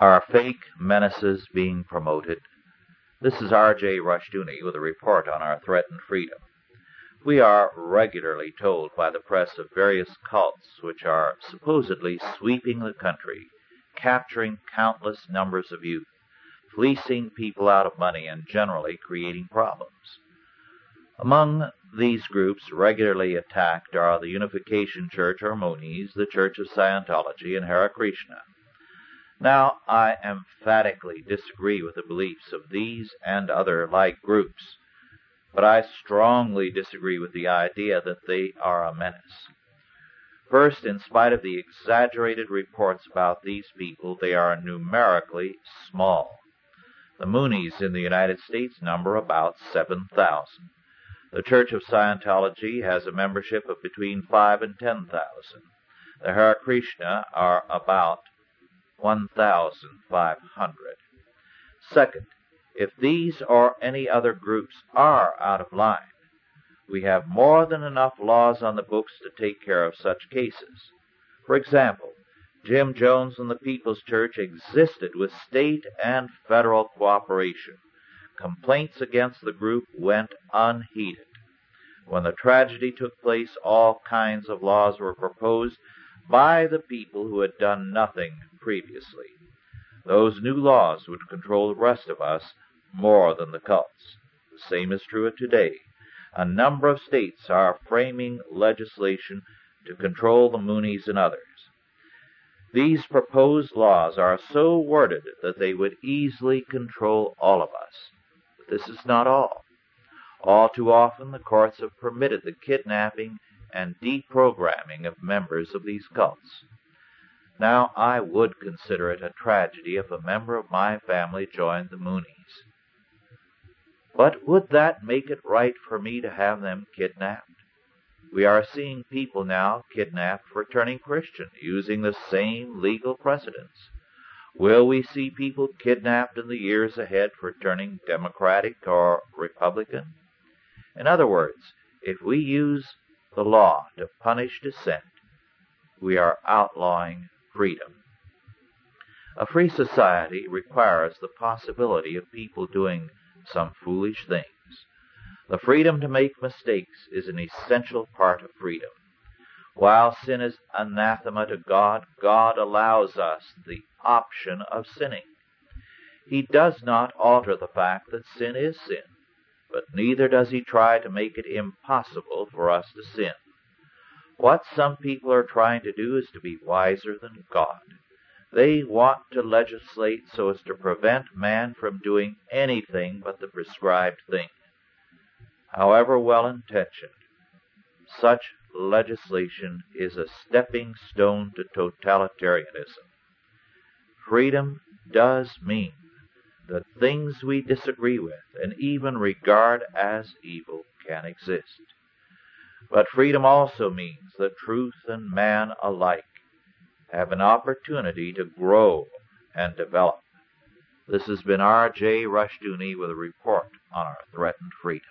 Are fake menaces being promoted? This is R.J. Rushdoony with a report on our threatened freedom. We are regularly told by the press of various cults which are supposedly sweeping the country, capturing countless numbers of youth, fleecing people out of money, and generally creating problems. Among these groups regularly attacked are the Unification Church or Moonies, the Church of Scientology, and Hare Krishna. Now, I emphatically disagree with the beliefs of these and other like groups, but I strongly disagree with the idea that they are a menace. First, in spite of the exaggerated reports about these people, they are numerically small. The Moonies in the United States number about 7,000. The Church of Scientology has a membership of between 5 and 10,000. The Hare Krishna are about 1,500. Second, if these or any other groups are out of line, we have more than enough laws on the books to take care of such cases. For example, Jim Jones and the People's Church existed with state and federal cooperation. Complaints against the group went unheeded. When the tragedy took place, all kinds of laws were proposed by the people who had done nothing previously. Those new laws would control the rest of us more than the cults. The same is true today. A number of states are framing legislation to control the Moonies and others. These proposed laws are so worded that they would easily control all of us. But this is not all. All too often, the courts have permitted the kidnapping and deprogramming of members of these cults. Now, I would consider it a tragedy if a member of my family joined the Moonies. But would that make it right for me to have them kidnapped? We are seeing people now kidnapped for turning Christian, using the same legal precedents. Will we see people kidnapped in the years ahead for turning Democratic or Republican? In other words, if we use the law to punish dissent, we are outlawing freedom. A free society requires the possibility of people doing some foolish things. The freedom to make mistakes is an essential part of freedom. While sin is anathema to God, God allows us the option of sinning. He does not alter the fact that sin is sin but neither does he try to make it impossible for us to sin. What some people are trying to do is to be wiser than God. They want to legislate so as to prevent man from doing anything but the prescribed thing. However well intentioned, such legislation is a stepping stone to totalitarianism. Freedom does mean that things we disagree with and even regard as evil can exist. But freedom also means that truth and man alike have an opportunity to grow and develop. This has been R.J. Rushdoony with a report on our threatened freedom.